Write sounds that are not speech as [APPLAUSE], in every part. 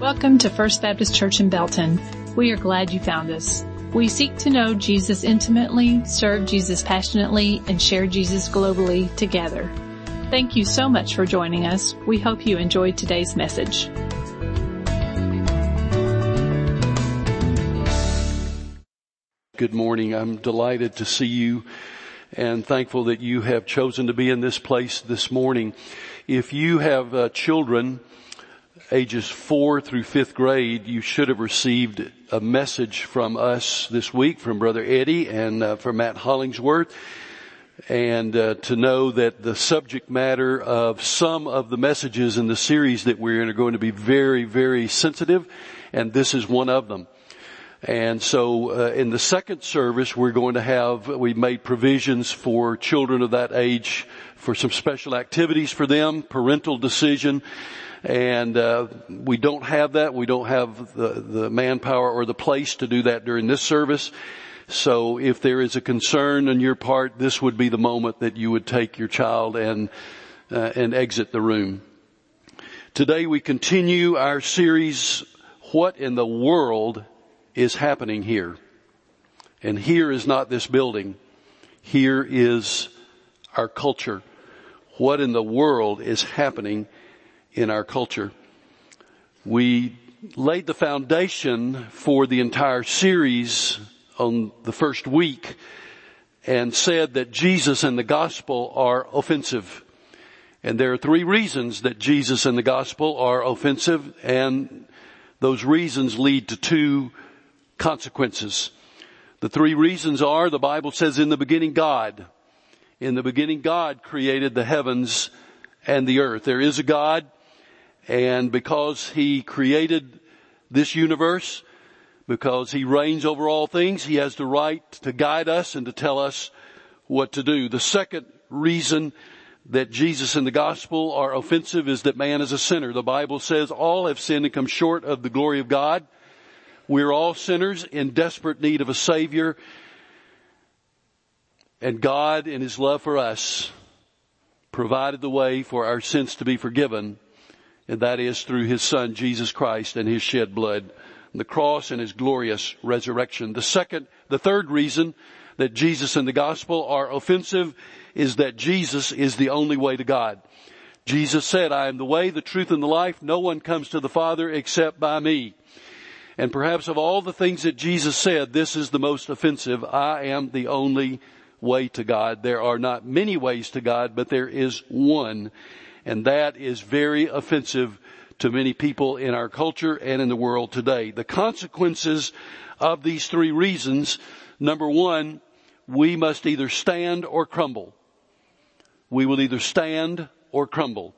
Welcome to First Baptist Church in Belton. We are glad you found us. We seek to know Jesus intimately, serve Jesus passionately, and share Jesus globally together. Thank you so much for joining us. We hope you enjoyed today's message. Good morning. I'm delighted to see you and thankful that you have chosen to be in this place this morning. If you have uh, children, ages four through fifth grade, you should have received a message from us this week from Brother Eddie and uh, from Matt Hollingsworth. And uh, to know that the subject matter of some of the messages in the series that we're in are going to be very, very sensitive, and this is one of them. And so uh, in the second service, we're going to have, we made provisions for children of that age for some special activities for them, parental decision, and uh, we don't have that. We don't have the, the manpower or the place to do that during this service. So if there is a concern on your part, this would be the moment that you would take your child and uh, and exit the room. Today we continue our series, What in the World is Happening Here? And here is not this building. Here is our culture. What in the world is happening in our culture. We laid the foundation for the entire series on the first week and said that Jesus and the gospel are offensive. And there are three reasons that Jesus and the gospel are offensive and those reasons lead to two consequences. The three reasons are the Bible says in the beginning God. In the beginning God created the heavens and the earth. There is a God and because he created this universe, because he reigns over all things, he has the right to guide us and to tell us what to do. The second reason that Jesus and the gospel are offensive is that man is a sinner. The Bible says all have sinned and come short of the glory of God. We're all sinners in desperate need of a savior. And God in his love for us provided the way for our sins to be forgiven and that is through his son Jesus Christ and his shed blood, the cross and his glorious resurrection. The second, the third reason that Jesus and the gospel are offensive is that Jesus is the only way to God. Jesus said, I am the way, the truth, and the life. No one comes to the Father except by me. And perhaps of all the things that Jesus said, this is the most offensive. I am the only way to God. There are not many ways to God, but there is one. And that is very offensive to many people in our culture and in the world today. The consequences of these three reasons, number one, we must either stand or crumble. We will either stand or crumble.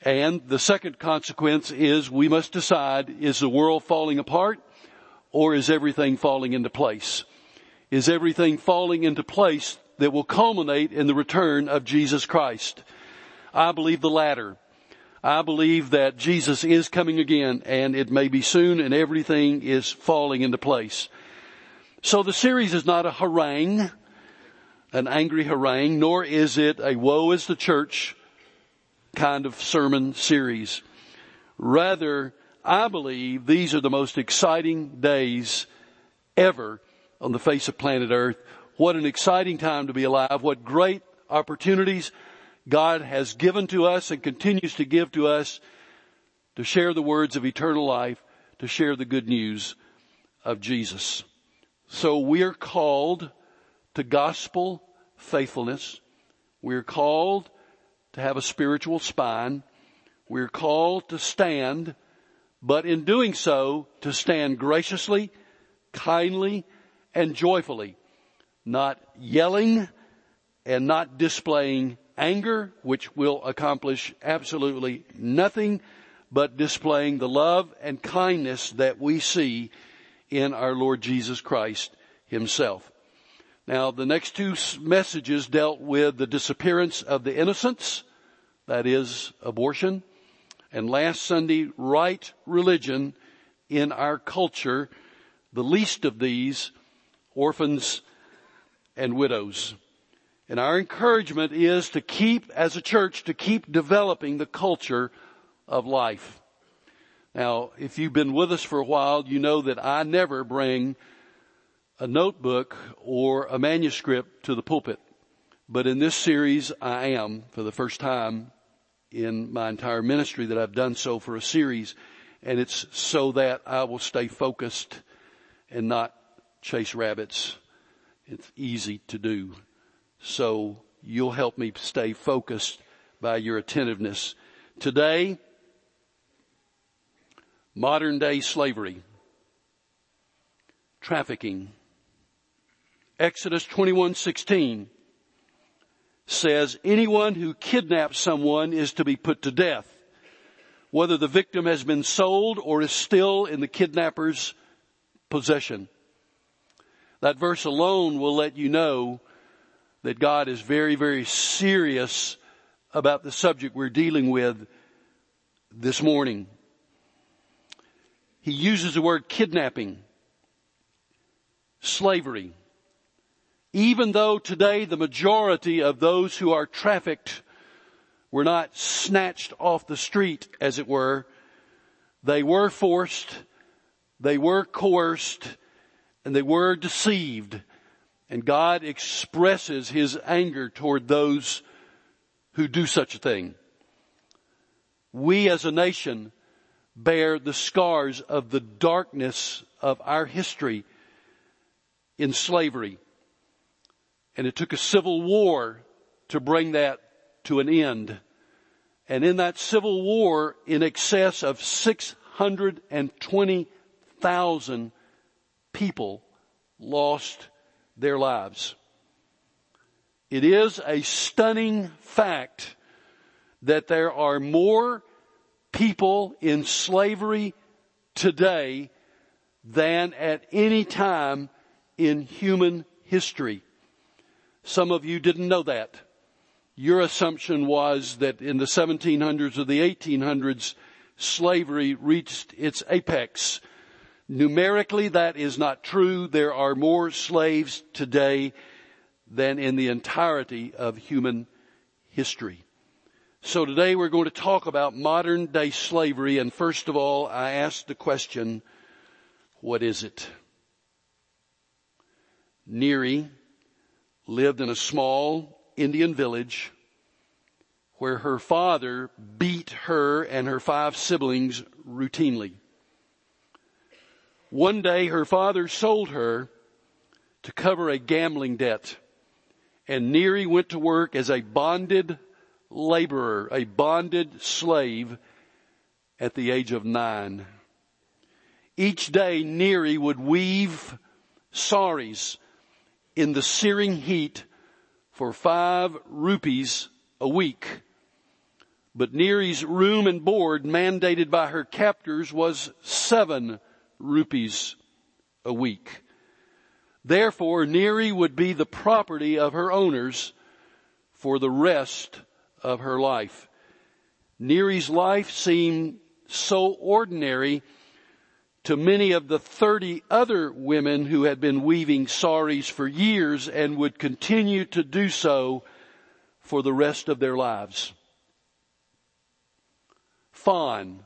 And the second consequence is we must decide, is the world falling apart or is everything falling into place? Is everything falling into place that will culminate in the return of Jesus Christ? I believe the latter. I believe that Jesus is coming again and it may be soon and everything is falling into place. So the series is not a harangue, an angry harangue, nor is it a woe is the church kind of sermon series. Rather, I believe these are the most exciting days ever on the face of planet earth. What an exciting time to be alive. What great opportunities God has given to us and continues to give to us to share the words of eternal life, to share the good news of Jesus. So we are called to gospel faithfulness. We're called to have a spiritual spine. We're called to stand, but in doing so, to stand graciously, kindly, and joyfully, not yelling and not displaying anger, which will accomplish absolutely nothing but displaying the love and kindness that we see in our Lord Jesus Christ himself. Now, the next two messages dealt with the disappearance of the innocents, that is abortion, and last Sunday, right religion in our culture, the least of these, orphans and widows. And our encouragement is to keep, as a church, to keep developing the culture of life. Now, if you've been with us for a while, you know that I never bring a notebook or a manuscript to the pulpit. But in this series, I am for the first time in my entire ministry that I've done so for a series. And it's so that I will stay focused and not chase rabbits. It's easy to do. So you'll help me stay focused by your attentiveness. Today, modern day slavery, trafficking. Exodus 21:16 says anyone who kidnaps someone is to be put to death, whether the victim has been sold or is still in the kidnapper's possession. That verse alone will let you know that God is very, very serious about the subject we're dealing with this morning. He uses the word kidnapping, slavery. Even though today the majority of those who are trafficked were not snatched off the street, as it were, they were forced, they were coerced, and they were deceived. And God expresses His anger toward those who do such a thing. We as a nation bear the scars of the darkness of our history in slavery. And it took a civil war to bring that to an end. And in that civil war, in excess of 620,000 people lost their lives. It is a stunning fact that there are more people in slavery today than at any time in human history. Some of you didn't know that. Your assumption was that in the 1700s or the 1800s, slavery reached its apex. Numerically, that is not true. There are more slaves today than in the entirety of human history. So today we're going to talk about modern day slavery and first of all I ask the question, what is it? Neri lived in a small Indian village where her father beat her and her five siblings routinely. One day her father sold her to cover a gambling debt and Neri went to work as a bonded laborer, a bonded slave at the age of nine. Each day Neri would weave saris in the searing heat for five rupees a week. But Neri's room and board mandated by her captors was seven rupees a week. Therefore, Neri would be the property of her owners for the rest of her life. Neri's life seemed so ordinary to many of the 30 other women who had been weaving saris for years and would continue to do so for the rest of their lives. Fawn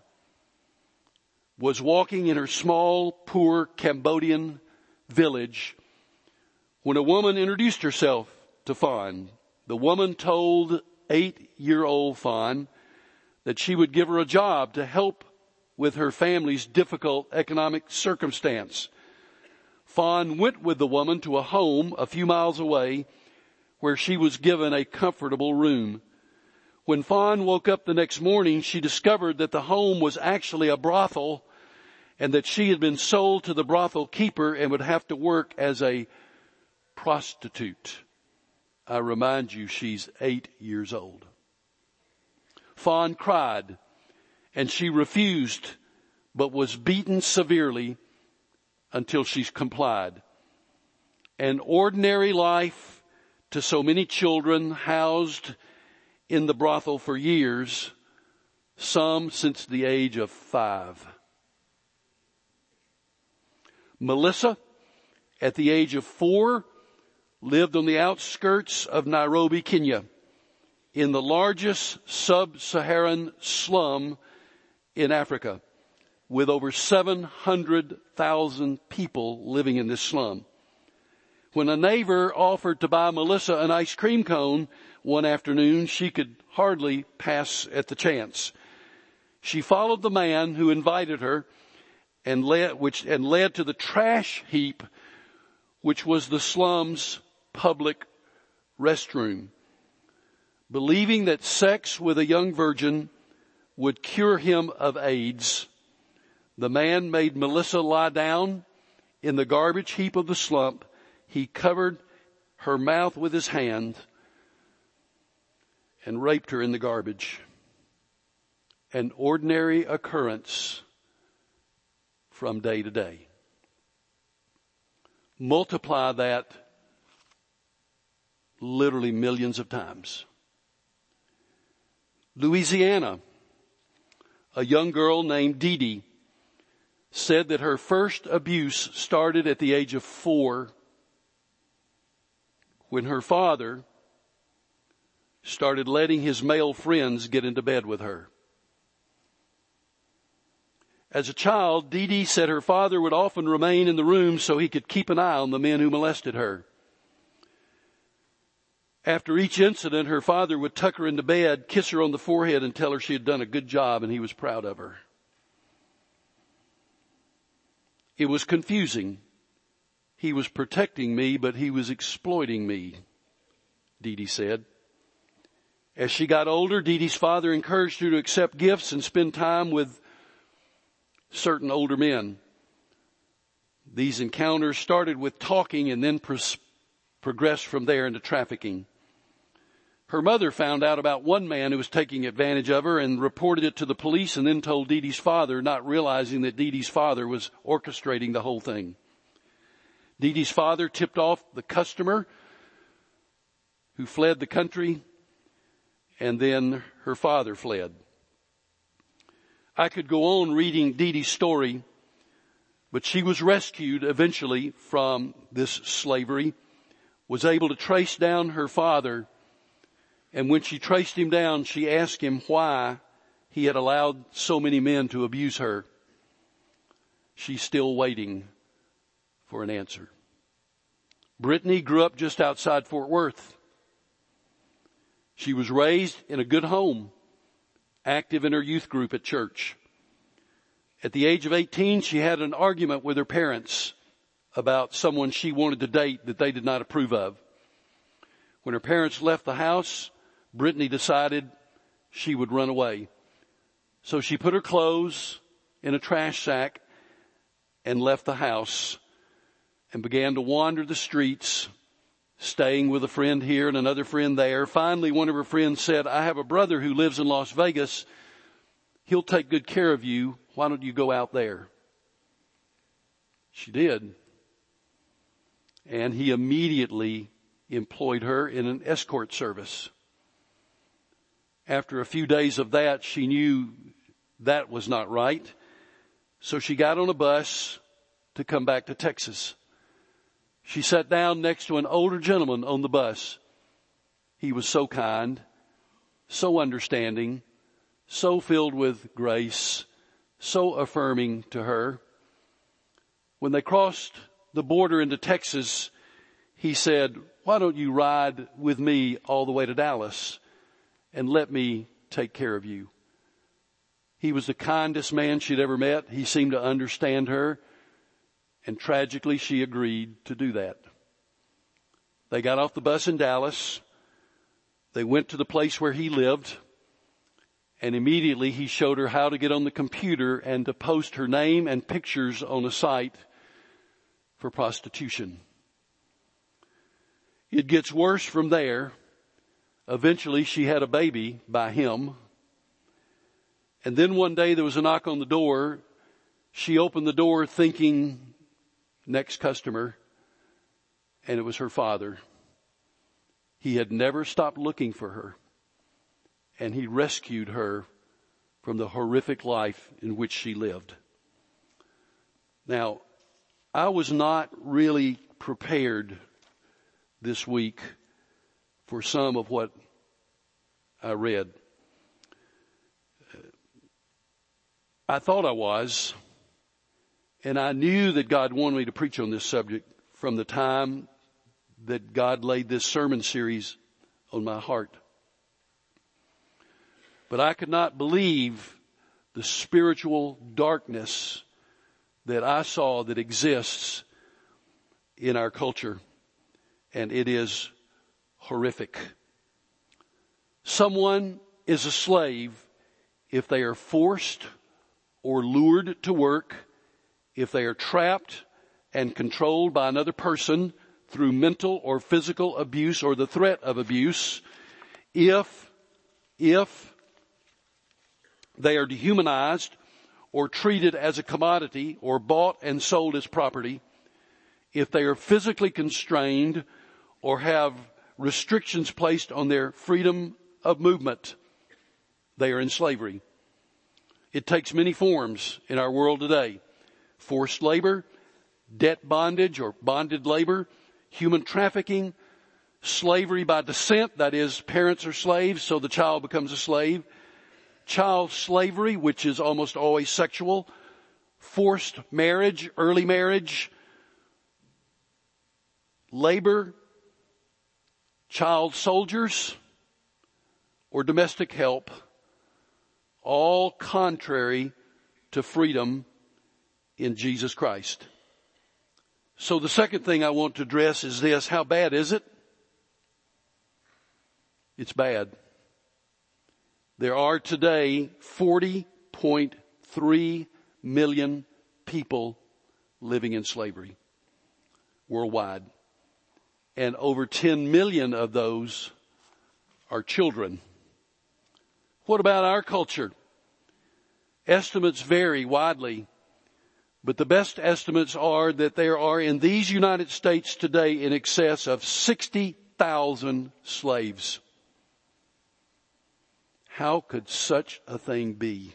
was walking in her small, poor Cambodian village when a woman introduced herself to Fawn. The woman told eight year old Fawn that she would give her a job to help with her family's difficult economic circumstance. Fawn went with the woman to a home a few miles away where she was given a comfortable room. When Fawn woke up the next morning, she discovered that the home was actually a brothel and that she had been sold to the brothel keeper and would have to work as a prostitute. I remind you, she's eight years old. Fawn cried and she refused, but was beaten severely until she complied. An ordinary life to so many children housed in the brothel for years, some since the age of five. Melissa, at the age of four, lived on the outskirts of Nairobi, Kenya, in the largest sub-Saharan slum in Africa. with over 700,000 people living in this slum. When a neighbor offered to buy Melissa an ice cream cone one afternoon, she could hardly pass at the chance. She followed the man who invited her and led, which, and led to the trash heap, which was the slum's public restroom. Believing that sex with a young virgin would cure him of AIDS, the man made Melissa lie down in the garbage heap of the slump he covered her mouth with his hand and raped her in the garbage. An ordinary occurrence from day to day. Multiply that literally millions of times. Louisiana, a young girl named Dee Dee said that her first abuse started at the age of four when her father started letting his male friends get into bed with her. As a child, Dee Dee said her father would often remain in the room so he could keep an eye on the men who molested her. After each incident, her father would tuck her into bed, kiss her on the forehead, and tell her she had done a good job and he was proud of her. It was confusing he was protecting me, but he was exploiting me, Dee Dee said. As she got older, Dee Dee's father encouraged her to accept gifts and spend time with certain older men. These encounters started with talking and then progressed from there into trafficking. Her mother found out about one man who was taking advantage of her and reported it to the police and then told Dee Dee's father, not realizing that Dee Dee's father was orchestrating the whole thing. Dee Dee's father tipped off the customer who fled the country and then her father fled. I could go on reading Dee Dee's story, but she was rescued eventually from this slavery, was able to trace down her father, and when she traced him down, she asked him why he had allowed so many men to abuse her. She's still waiting for an answer. Brittany grew up just outside Fort Worth. She was raised in a good home, active in her youth group at church. At the age of 18, she had an argument with her parents about someone she wanted to date that they did not approve of. When her parents left the house, Brittany decided she would run away. So she put her clothes in a trash sack and left the house and began to wander the streets, staying with a friend here and another friend there. Finally, one of her friends said, I have a brother who lives in Las Vegas. He'll take good care of you. Why don't you go out there? She did. And he immediately employed her in an escort service. After a few days of that, she knew that was not right. So she got on a bus to come back to Texas. She sat down next to an older gentleman on the bus. He was so kind, so understanding, so filled with grace, so affirming to her. When they crossed the border into Texas, he said, why don't you ride with me all the way to Dallas and let me take care of you? He was the kindest man she'd ever met. He seemed to understand her. And tragically, she agreed to do that. They got off the bus in Dallas. They went to the place where he lived. And immediately he showed her how to get on the computer and to post her name and pictures on a site for prostitution. It gets worse from there. Eventually she had a baby by him. And then one day there was a knock on the door. She opened the door thinking next customer, and it was her father. He had never stopped looking for her, and he rescued her from the horrific life in which she lived. Now, I was not really prepared this week for some of what I read. I thought I was, and I knew that God wanted me to preach on this subject from the time that God laid this sermon series on my heart. But I could not believe the spiritual darkness that I saw that exists in our culture. And it is horrific. Someone is a slave if they are forced or lured to work, if they are trapped and controlled by another person through mental or physical abuse or the threat of abuse, if, if they are dehumanized or treated as a commodity or bought and sold as property, if they are physically constrained or have restrictions placed on their freedom of movement, they are in slavery. It takes many forms in our world today. Forced labor, debt bondage or bonded labor, human trafficking, slavery by descent, that is, parents are slaves, so the child becomes a slave, child slavery, which is almost always sexual, forced marriage, early marriage, labor, child soldiers, or domestic help, all contrary to freedom in Jesus Christ. So the second thing I want to address is this. How bad is it? It's bad. There are today 40.3 million people living in slavery worldwide. And over 10 million of those are children. What about our culture? Estimates vary widely, but the best estimates are that there are in these United States today in excess of 60,000 slaves. How could such a thing be?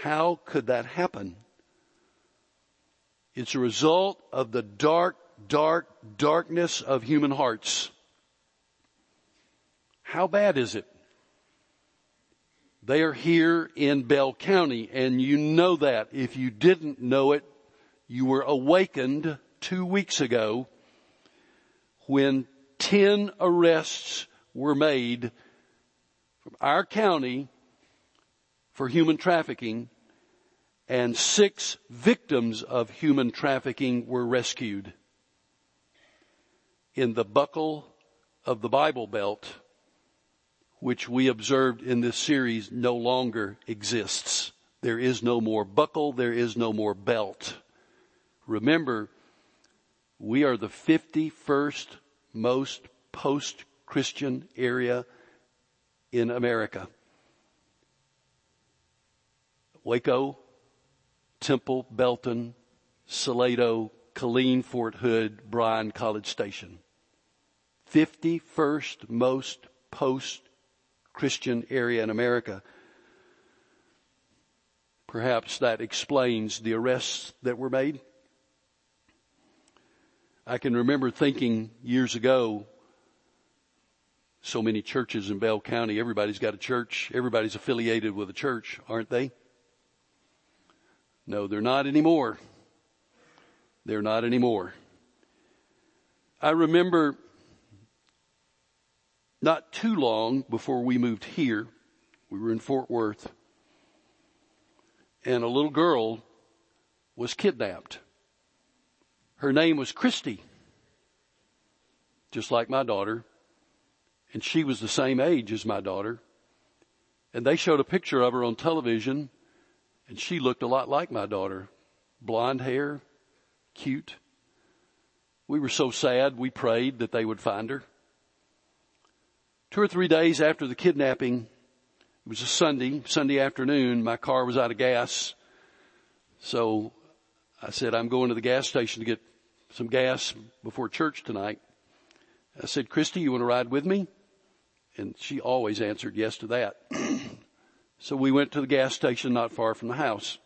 How could that happen? It's a result of the dark, dark, darkness of human hearts. How bad is it? They are here in Bell County and you know that. If you didn't know it, you were awakened two weeks ago when 10 arrests were made from our county for human trafficking and six victims of human trafficking were rescued. In the buckle of the Bible Belt, which we observed in this series no longer exists. There is no more buckle, there is no more belt. Remember, we are the 51st most post-Christian area in America. Waco, Temple, Belton, Salado, Killeen, Fort Hood, Bryan, College Station. 51st most post Christian area in America. Perhaps that explains the arrests that were made. I can remember thinking years ago so many churches in Bell County. Everybody's got a church. Everybody's affiliated with a church, aren't they? No, they're not anymore. They're not anymore. I remember not too long before we moved here, we were in Fort Worth, and a little girl was kidnapped. Her name was Christy, just like my daughter and she was the same age as my daughter. And they showed a picture of her on television and she looked a lot like my daughter. Blonde hair, cute. We were so sad we prayed that they would find her. Two or three days after the kidnapping, it was a Sunday, Sunday afternoon, my car was out of gas. So I said, I'm going to the gas station to get some gas before church tonight. I said, Christy, you want to ride with me? And she always answered yes to that. [CLEARS THROAT] so we went to the gas station not far from the house.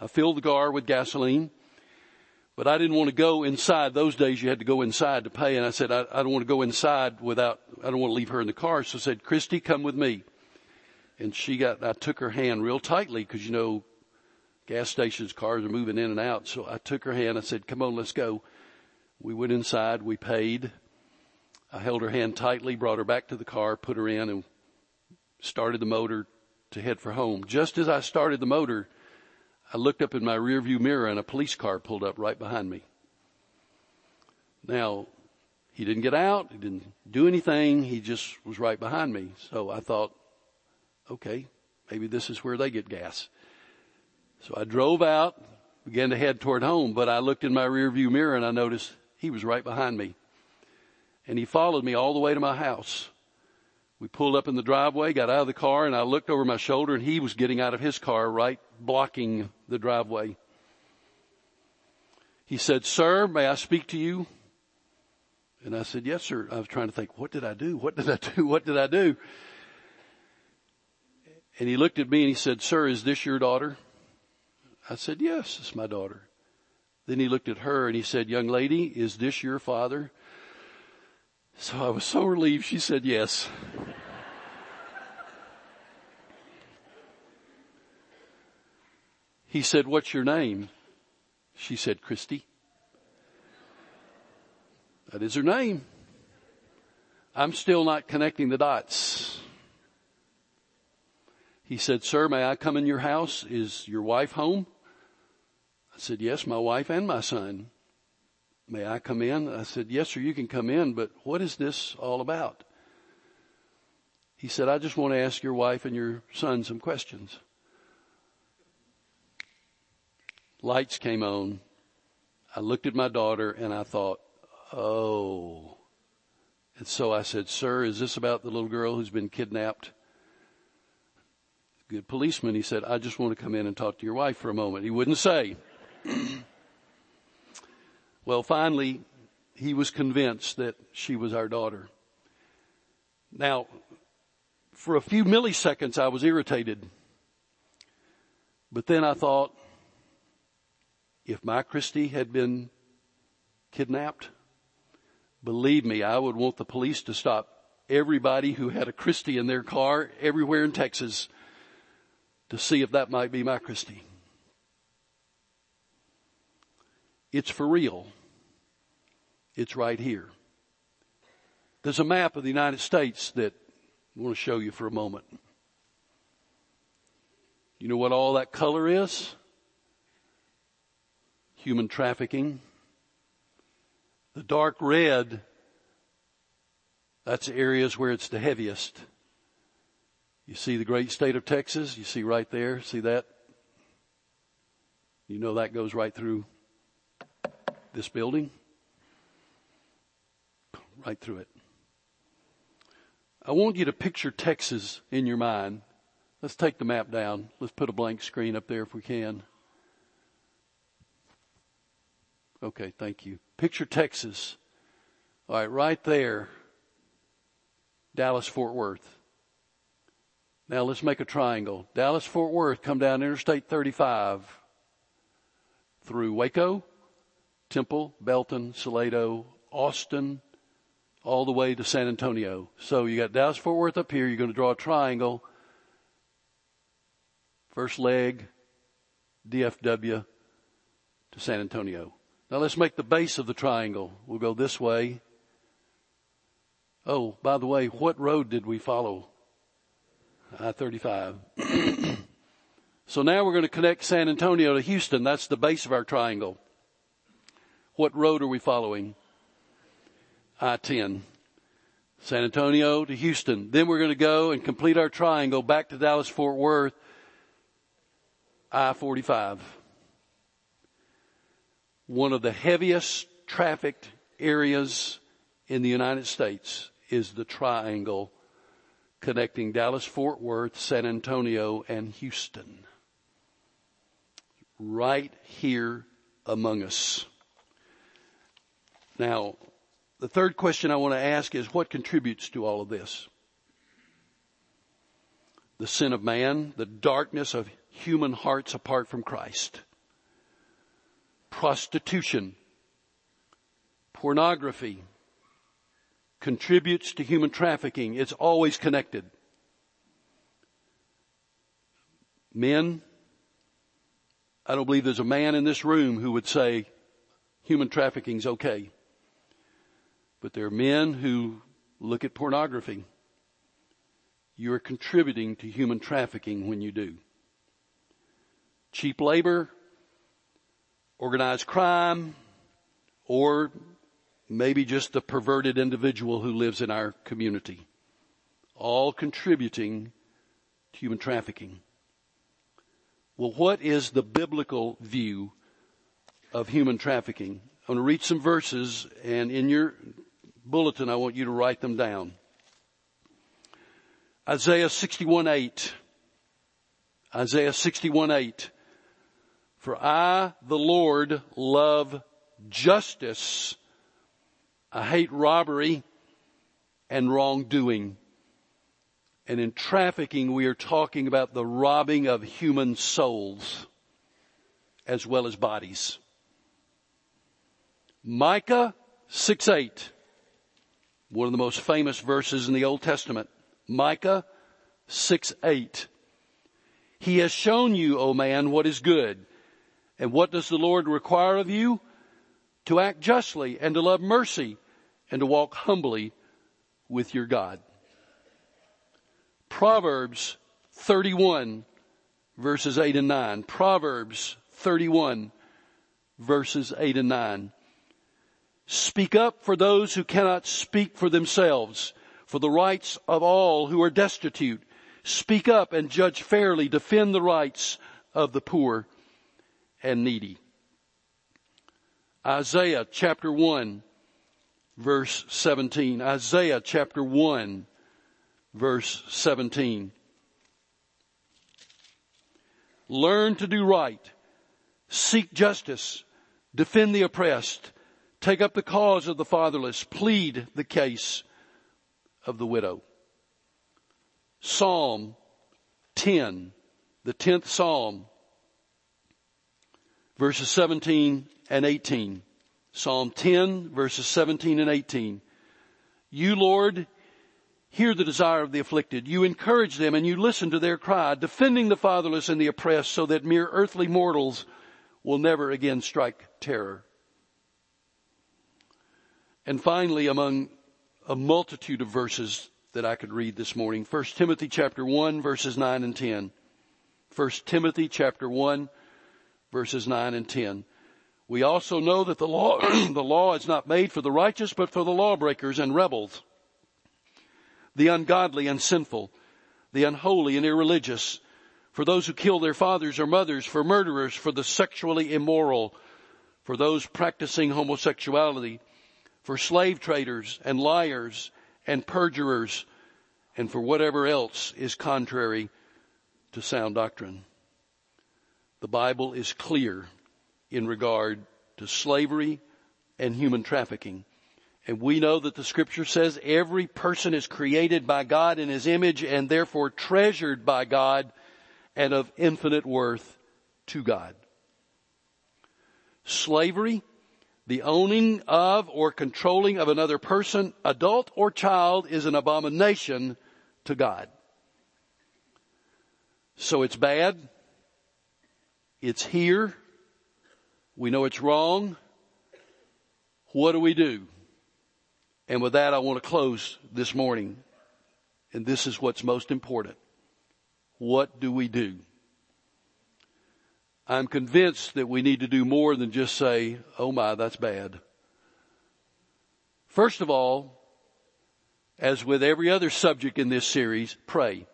I filled the car with gasoline, but I didn't want to go inside. Those days you had to go inside to pay. And I said, I, I don't want to go inside without, I don't want to leave her in the car. So I said, Christy, come with me. and she got, I took her hand real tightly because you know, gas stations, cars are moving in and out. So I took her hand. I said, come on, let's go. We went inside. We paid. I held her hand tightly, brought her back to the car, put her in and started the motor to head for home. Just as I started the motor, I looked up in my rearview mirror and a police car pulled up right behind me. Now, he didn't get out. He didn't do anything. He just was right behind me. So I thought, okay, maybe this is where they get gas. So I drove out, began to head toward home, but I looked in my rearview mirror and I noticed he was right behind me. And he followed me all the way to my house. We pulled up in the driveway, got out of the car, and I looked over my shoulder and he was getting out of his car right blocking the driveway. He said, sir, may I speak to you? And I said, yes, sir. I was trying to think, what did I do? What did I do? [LAUGHS] What did I do? And he looked at me and he said, sir, is this your daughter? I said, yes, it's my daughter. Then he looked at her and he said, young lady, is this your father? So I was so relieved she said yes. He said, what's your name? She said, Christy. That is her name. I'm still not connecting the dots. He said, sir, may I come in your house? Is your wife home? I said, yes, my wife and my son. May I come in? I said, yes, sir, you can come in, but what is this all about? He said, I just want to ask your wife and your son some questions. Lights came on. I looked at my daughter and I thought, Oh. And so I said, sir, is this about the little girl who's been kidnapped? Good policeman. He said, I just want to come in and talk to your wife for a moment. He wouldn't say. [CLEARS THROAT] well, finally, he was convinced that she was our daughter. Now, for a few milliseconds, I was irritated. But then I thought, if my Christy had been kidnapped, Believe me, I would want the police to stop everybody who had a Christy in their car everywhere in Texas to see if that might be my Christy. It's for real. It's right here. There's a map of the United States that I want to show you for a moment. You know what all that color is? Human trafficking. The dark red, that's areas where it's the heaviest. You see the great state of Texas? You see right there? See that? You know that goes right through this building? Right through it. I want you to picture Texas in your mind. Let's take the map down. Let's put a blank screen up there if we can. Okay, thank you. Picture Texas. All right, right there. Dallas Fort Worth. Now let's make a triangle. Dallas Fort Worth, come down Interstate 35 through Waco, Temple, Belton, Salado, Austin, all the way to San Antonio. So you got Dallas Fort Worth up here. You're going to draw a triangle. First leg, DFW to San Antonio. Now let's make the base of the triangle. We'll go this way. Oh, by the way, what road did we follow? I-35. [CLEARS THROAT] so now we're going to connect San Antonio to Houston. That's the base of our triangle. What road are we following? I-10. San Antonio to Houston. Then we're going to go and complete our triangle back to Dallas Fort Worth. I-45 one of the heaviest trafficked areas in the United States is the triangle connecting Dallas, Fort Worth, San Antonio, and Houston. Right here among us. Now, the third question I want to ask is what contributes to all of this? The sin of man, the darkness of human hearts apart from Christ prostitution, pornography, contributes to human trafficking. It's always connected. Men, I don't believe there's a man in this room who would say human trafficking's okay. But there are men who look at pornography. You're contributing to human trafficking when you do. Cheap labor, organized crime, or maybe just the perverted individual who lives in our community. All contributing to human trafficking. Well, what is the biblical view of human trafficking? I'm going to read some verses and in your bulletin I want you to write them down. Isaiah 61 8. Isaiah 61 8. For I, the Lord, love justice. I hate robbery and wrongdoing. And in trafficking, we are talking about the robbing of human souls as well as bodies. Micah 6 8. One of the most famous verses in the Old Testament. Micah 6 8. He has shown you, O man, what is good and what does the Lord require of you? To act justly and to love mercy and to walk humbly with your God. Proverbs 31 verses 8 and 9. Proverbs 31 verses 8 and 9. Speak up for those who cannot speak for themselves, for the rights of all who are destitute. Speak up and judge fairly, defend the rights of the poor and needy. Isaiah chapter 1 verse 17. Isaiah chapter 1 verse 17. Learn to do right. Seek justice. Defend the oppressed. Take up the cause of the fatherless. Plead the case of the widow. Psalm 10, the 10th Psalm, verses 17 and 18. Psalm 10 verses 17 and 18. You Lord, hear the desire of the afflicted. You encourage them and you listen to their cry, defending the fatherless and the oppressed so that mere earthly mortals will never again strike terror. And finally, among a multitude of verses that I could read this morning, 1 Timothy chapter 1 verses 9 and 10. 1 Timothy chapter 1 verses 9 and 10. We also know that the law, [CLEARS THROAT] the law is not made for the righteous, but for the lawbreakers and rebels, the ungodly and sinful, the unholy and irreligious, for those who kill their fathers or mothers, for murderers, for the sexually immoral, for those practicing homosexuality, for slave traders and liars and perjurers, and for whatever else is contrary to sound doctrine. The Bible is clear in regard to slavery and human trafficking. And we know that the scripture says every person is created by God in his image and therefore treasured by God and of infinite worth to God. Slavery, the owning of or controlling of another person, adult or child, is an abomination to God. So it's bad. It's here. We know it's wrong. What do we do? And with that, I want to close this morning. And this is what's most important. What do we do? I'm convinced that we need to do more than just say, oh my, that's bad. First of all, as with every other subject in this series, pray.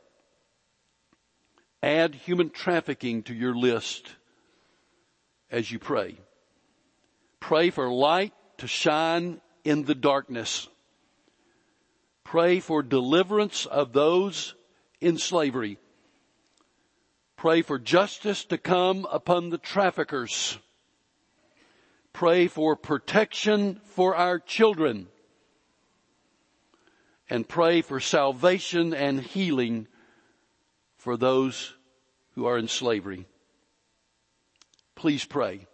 Add human trafficking to your list as you pray. Pray for light to shine in the darkness. Pray for deliverance of those in slavery. Pray for justice to come upon the traffickers. Pray for protection for our children. And pray for salvation and healing for those who are in slavery. Please pray.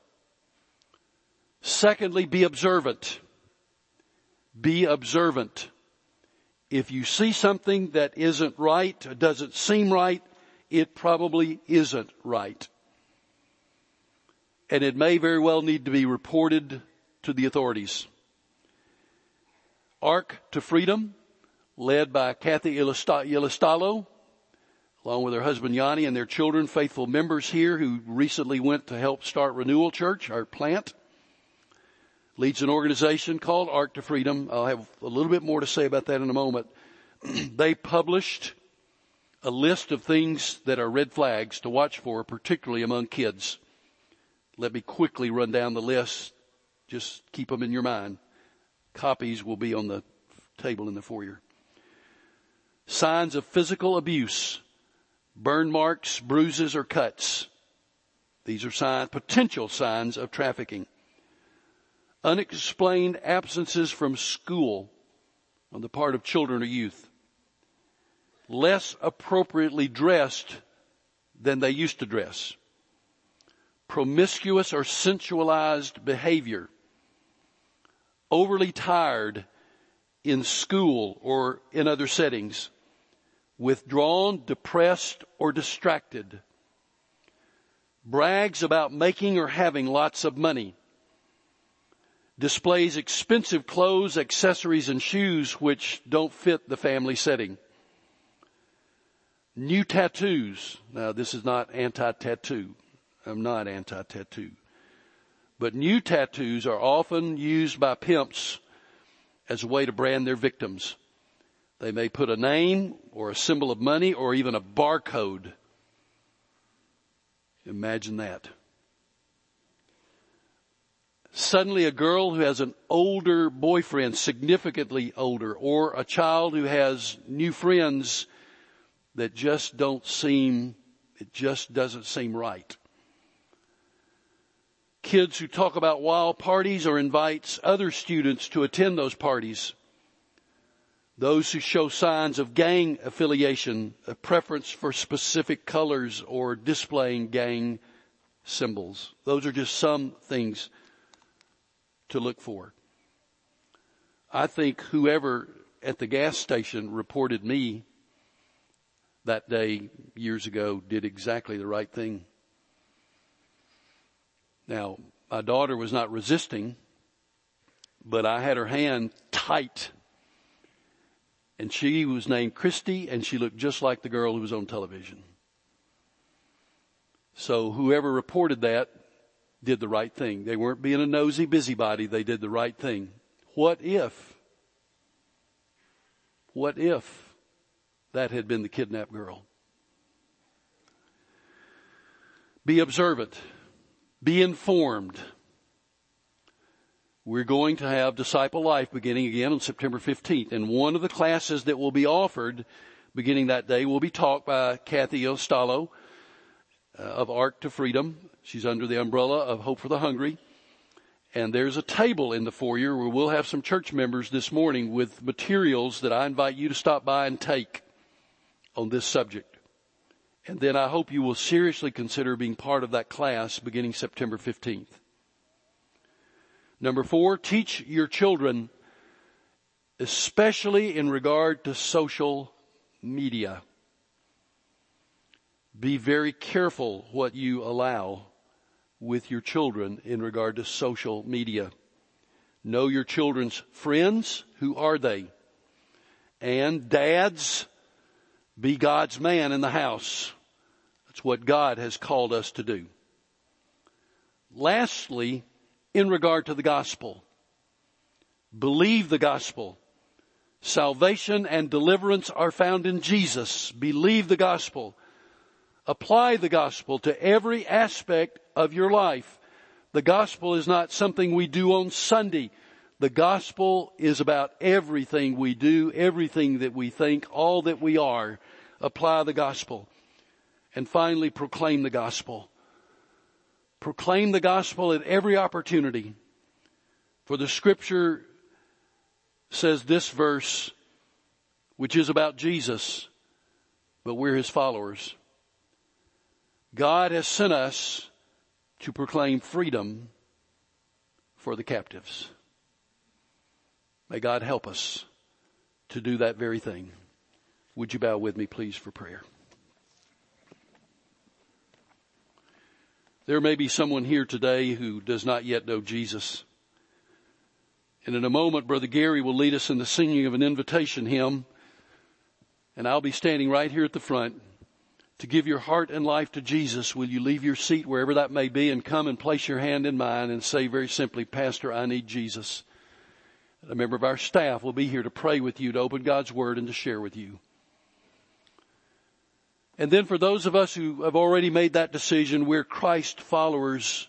Secondly, be observant. Be observant. If you see something that isn't right, doesn't seem right, it probably isn't right. And it may very well need to be reported to the authorities. Arc to Freedom, led by Kathy Ilistalo, along with her husband Yanni and their children, faithful members here who recently went to help start Renewal Church, our plant. Leads an organization called Arc to Freedom. I'll have a little bit more to say about that in a moment. [CLEARS THROAT] they published a list of things that are red flags to watch for, particularly among kids. Let me quickly run down the list. Just keep them in your mind. Copies will be on the table in the foyer. Signs of physical abuse, burn marks, bruises, or cuts. These are signs, potential signs of trafficking. Unexplained absences from school on the part of children or youth. Less appropriately dressed than they used to dress. Promiscuous or sensualized behavior overly tired in school or in other settings, withdrawn, depressed, or distracted, brags about making or having lots of money, displays expensive clothes, accessories, and shoes which don't fit the family setting. New tattoos. Now this is not anti-tattoo. I'm not anti-tattoo. But new tattoos are often used by pimps as a way to brand their victims. They may put a name or a symbol of money or even a barcode. Imagine that. Suddenly a girl who has an older boyfriend, significantly older, or a child who has new friends that just don't seem, it just doesn't seem right kids who talk about wild parties or invites other students to attend those parties. Those who show signs of gang affiliation, a preference for specific colors or displaying gang symbols. Those are just some things to look for. I think whoever at the gas station reported me that day years ago did exactly the right thing. Now, my daughter was not resisting, but I had her hand tight. And she was named Christy and she looked just like the girl who was on television. So whoever reported that did the right thing. They weren't being a nosy busybody. They did the right thing. What if, what if that had been the kidnapped girl? Be observant. Be informed. We're going to have Disciple Life beginning again on September 15th. And one of the classes that will be offered beginning that day will be taught by Kathy Ostallo uh, of Arc to Freedom. She's under the umbrella of Hope for the Hungry. And there's a table in the foyer where we'll have some church members this morning with materials that I invite you to stop by and take on this subject. And then I hope you will seriously consider being part of that class beginning September 15th. Number four, teach your children, especially in regard to social media. Be very careful what you allow with your children in regard to social media. Know your children's friends. Who are they? And dads, be God's man in the house. That's what God has called us to do. Lastly, in regard to the gospel, believe the gospel. Salvation and deliverance are found in Jesus. Believe the gospel. Apply the gospel to every aspect of your life. The gospel is not something we do on Sunday. The gospel is about everything we do, everything that we think, all that we are. Apply the gospel. And finally, proclaim the gospel. Proclaim the gospel at every opportunity. For the scripture says this verse, which is about Jesus, but we're his followers. God has sent us to proclaim freedom for the captives. May God help us to do that very thing. Would you bow with me, please, for prayer? There may be someone here today who does not yet know Jesus. And in a moment, Brother Gary will lead us in the singing of an invitation hymn. And I'll be standing right here at the front to give your heart and life to Jesus. Will you leave your seat wherever that may be and come and place your hand in mine and say very simply, Pastor, I need Jesus. A member of our staff will be here to pray with you, to open God's Word and to share with you. And then for those of us who have already made that decision, we're Christ followers.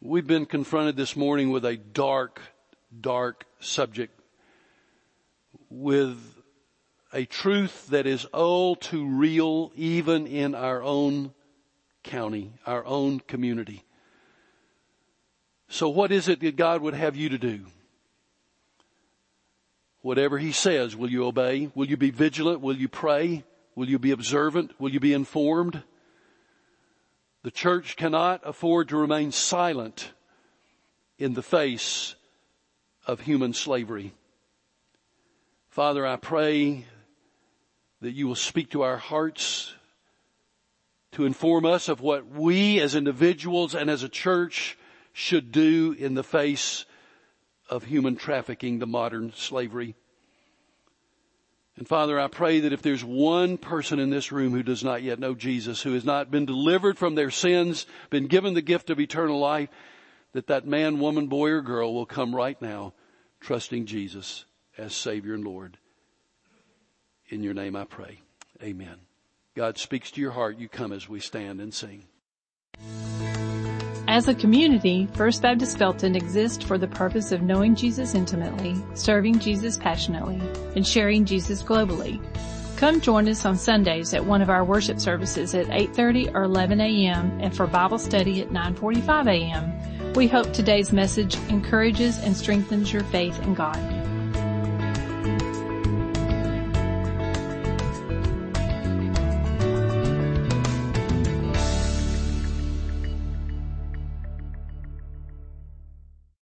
We've been confronted this morning with a dark, dark subject with a truth that is all too real even in our own county, our own community. So what is it that God would have you to do? Whatever He says, will you obey? Will you be vigilant? Will you pray? Will you be observant? Will you be informed? The church cannot afford to remain silent in the face of human slavery. Father, I pray that you will speak to our hearts to inform us of what we as individuals and as a church should do in the face of human trafficking, the modern slavery. And Father, I pray that if there's one person in this room who does not yet know Jesus, who has not been delivered from their sins, been given the gift of eternal life, that that man, woman, boy, or girl will come right now trusting Jesus as Savior and Lord. In your name I pray. Amen. God speaks to your heart. You come as we stand and sing. As a community, First Baptist Belton exists for the purpose of knowing Jesus intimately, serving Jesus passionately, and sharing Jesus globally. Come join us on Sundays at one of our worship services at 8.30 or 11 a.m. and for Bible study at 9.45 a.m. We hope today's message encourages and strengthens your faith in God.